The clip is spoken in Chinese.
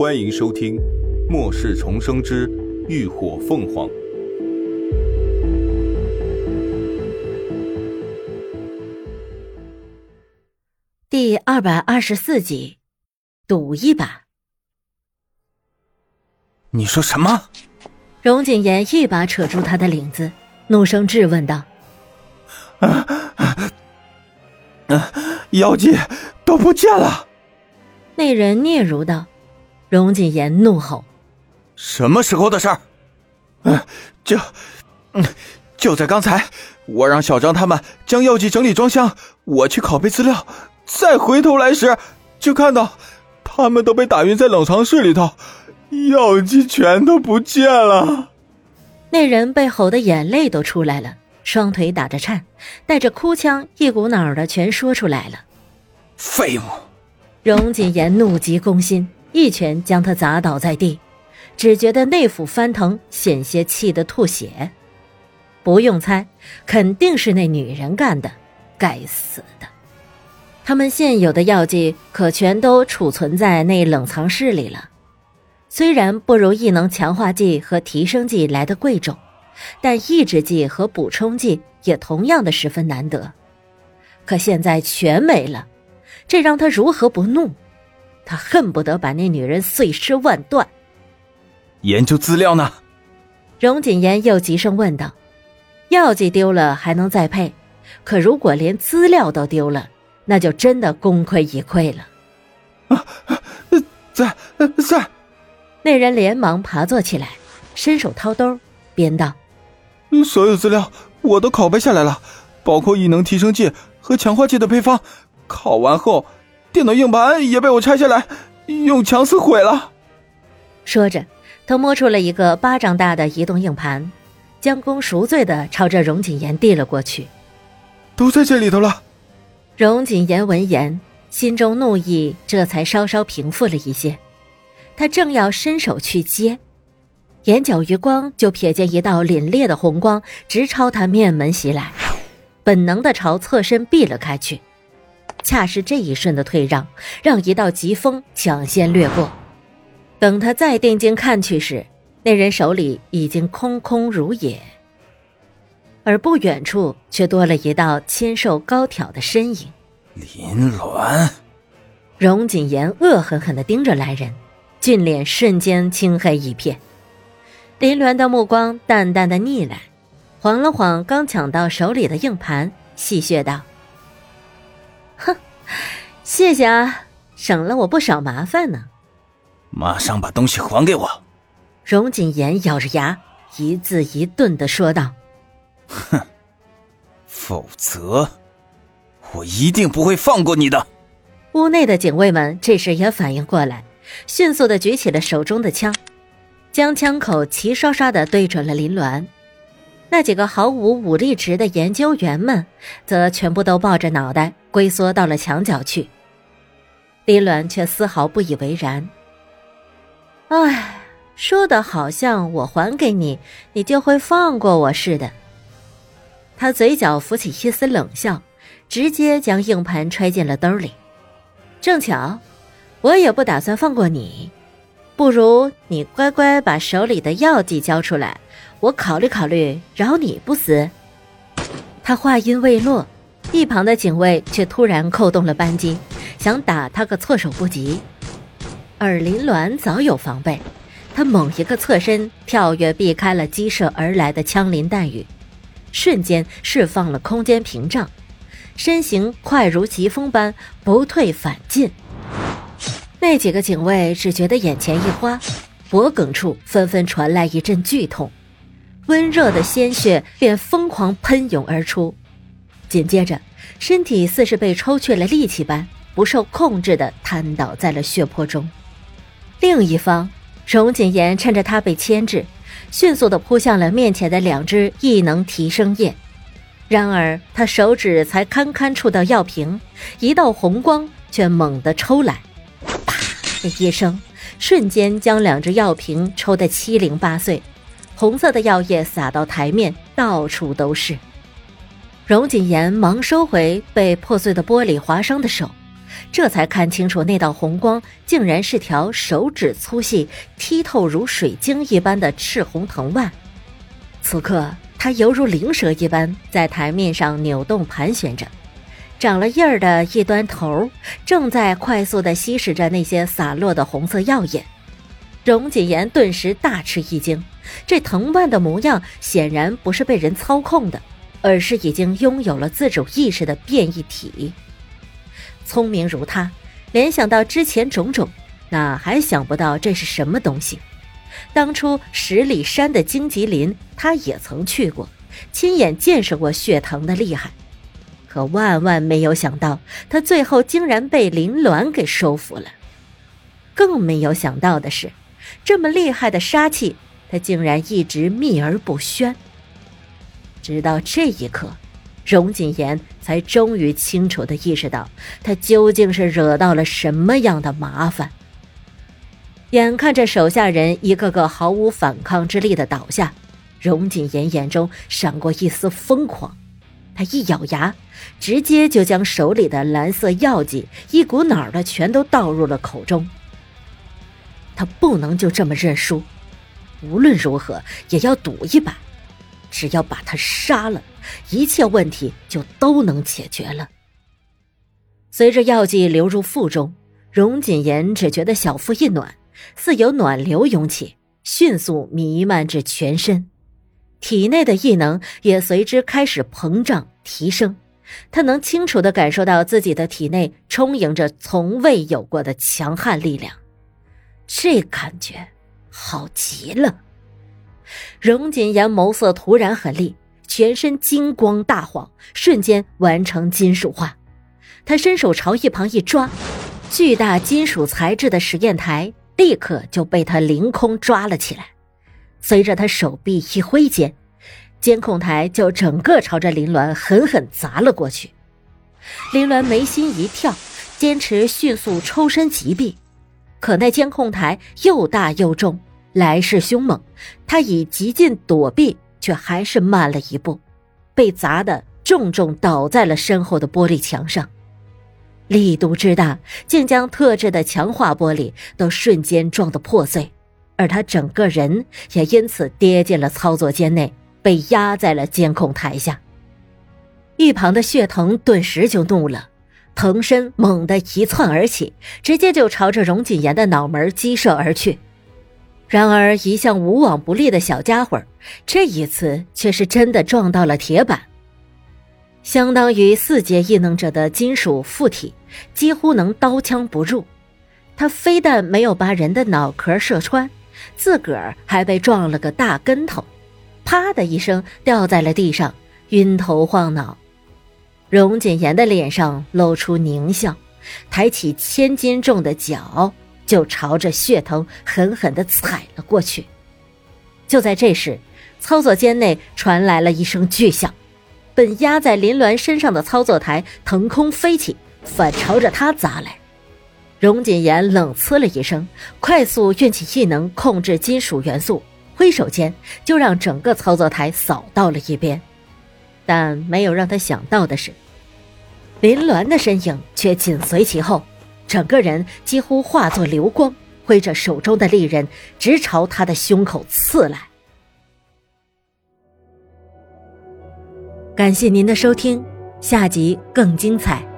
欢迎收听《末世重生之浴火凤凰》第二百二十四集，赌一把。你说什么？荣景言一把扯住他的领子，怒声质问道：“啊啊！妖姬都不见了！”那人嗫嚅道。荣锦言怒吼：“什么时候的事儿？嗯，就，嗯，就在刚才，我让小张他们将药剂整理装箱，我去拷贝资料，再回头来时，就看到他们都被打晕在冷藏室里头，药剂全都不见了。”那人被吼的眼泪都出来了，双腿打着颤，带着哭腔，一股脑的全说出来了。废物！荣锦言怒急攻心。一拳将他砸倒在地，只觉得内腑翻腾，险些气得吐血。不用猜，肯定是那女人干的，该死的！他们现有的药剂可全都储存在那冷藏室里了。虽然不如异能强化剂和提升剂来的贵重，但抑制剂和补充剂也同样的十分难得。可现在全没了，这让他如何不怒？他恨不得把那女人碎尸万段。研究资料呢？荣锦言又急声问道：“药剂丢了还能再配，可如果连资料都丢了，那就真的功亏一篑了。”啊，在在。那人连忙爬坐起来，伸手掏兜，边道：“所有资料我都拷贝下来了，包括异能提升剂和强化剂的配方。拷完后。”电脑硬盘也被我拆下来，用强磁毁了。说着，他摸出了一个巴掌大的移动硬盘，将功赎罪的朝着荣景言递了过去。都在这里头了。荣景言闻言，心中怒意这才稍稍平复了一些。他正要伸手去接，眼角余光就瞥见一道凛冽的红光直朝他面门袭来，本能的朝侧身避了开去。恰是这一瞬的退让，让一道疾风抢先掠过。等他再定睛看去时，那人手里已经空空如也，而不远处却多了一道纤瘦高挑的身影。林鸾，荣锦言恶狠狠地盯着来人，俊脸瞬间青黑一片。林鸾的目光淡淡的睨来，晃了晃刚抢到手里的硬盘，戏谑道。哼，谢谢啊，省了我不少麻烦呢。马上把东西还给我！荣锦言咬着牙，一字一顿的说道：“哼，否则我一定不会放过你的。”屋内的警卫们这时也反应过来，迅速的举起了手中的枪，将枪口齐刷刷的对准了林鸾。那几个毫无武力值的研究员们，则全部都抱着脑袋龟缩到了墙角去。李伦却丝毫不以为然。哎，说的好像我还给你，你就会放过我似的。他嘴角浮起一丝冷笑，直接将硬盘揣进了兜里。正巧，我也不打算放过你，不如你乖乖把手里的药剂交出来。我考虑考虑，饶你不死。他话音未落，一旁的警卫却突然扣动了扳机，想打他个措手不及。而林鸾早有防备，他猛一个侧身，跳跃避开了激射而来的枪林弹雨，瞬间释放了空间屏障，身形快如疾风般不退反进。那几个警卫只觉得眼前一花，脖颈处纷纷传来一阵剧痛。温热的鲜血便疯狂喷涌而出，紧接着，身体似是被抽去了力气般，不受控制的瘫倒在了血泊中。另一方，荣锦言趁着他被牵制，迅速的扑向了面前的两只异能提升液。然而，他手指才堪堪触到药瓶，一道红光却猛地抽来，啪的一声，瞬间将两只药瓶抽得七零八碎。红色的药液洒到台面，到处都是。荣锦言忙收回被破碎的玻璃划伤的手，这才看清楚那道红光竟然是条手指粗细、剔透如水晶一般的赤红藤蔓。此刻，它犹如灵蛇一般在台面上扭动盘旋着，长了印儿的一端头正在快速地吸食着那些洒落的红色药液。荣锦言顿时大吃一惊，这藤蔓的模样显然不是被人操控的，而是已经拥有了自主意识的变异体。聪明如他，联想到之前种种，哪还想不到这是什么东西？当初十里山的荆棘林，他也曾去过，亲眼见识过血藤的厉害。可万万没有想到，他最后竟然被林鸾给收服了。更没有想到的是，这么厉害的杀气，他竟然一直秘而不宣。直到这一刻。荣锦言才终于清楚的意识到，他究竟是惹到了什么样的麻烦。眼看着手下人一个个毫无反抗之力的倒下，荣锦言眼中闪过一丝疯狂。他一咬牙，直接就将手里的蓝色药剂一股脑的全都倒入了口中。他不能就这么认输，无论如何也要赌一把。只要把他杀了，一切问题就都能解决了。随着药剂流入腹中，荣锦言只觉得小腹一暖，似有暖流涌起，迅速弥漫至全身，体内的异能也随之开始膨胀提升。他能清楚的感受到自己的体内充盈着从未有过的强悍力量，这感觉好极了。荣锦言眸色突然狠厉，全身金光大晃，瞬间完成金属化。他伸手朝一旁一抓，巨大金属材质的实验台立刻就被他凌空抓了起来。随着他手臂一挥间，监控台就整个朝着林鸾狠狠砸了过去。林鸾眉心一跳，坚持迅速抽身击毙，可那监控台又大又重。来势凶猛，他已极尽躲避，却还是慢了一步，被砸得重重倒在了身后的玻璃墙上，力度之大，竟将特制的强化玻璃都瞬间撞得破碎，而他整个人也因此跌进了操作间内，被压在了监控台下。一旁的血藤顿时就怒了，藤身猛地一窜而起，直接就朝着荣锦言的脑门击射而去。然而，一向无往不利的小家伙，这一次却是真的撞到了铁板。相当于四阶异能者的金属附体，几乎能刀枪不入。他非但没有把人的脑壳射穿，自个儿还被撞了个大跟头，啪的一声掉在了地上，晕头晃脑。荣锦言的脸上露出狞笑，抬起千斤重的脚。就朝着血藤狠狠地踩了过去。就在这时，操作间内传来了一声巨响，本压在林鸾身上的操作台腾空飞起，反朝着他砸来。荣锦言冷呲了一声，快速运起异能控制金属元素，挥手间就让整个操作台扫到了一边。但没有让他想到的是，林鸾的身影却紧随其后。整个人几乎化作流光，挥着手中的利刃，直朝他的胸口刺来。感谢您的收听，下集更精彩。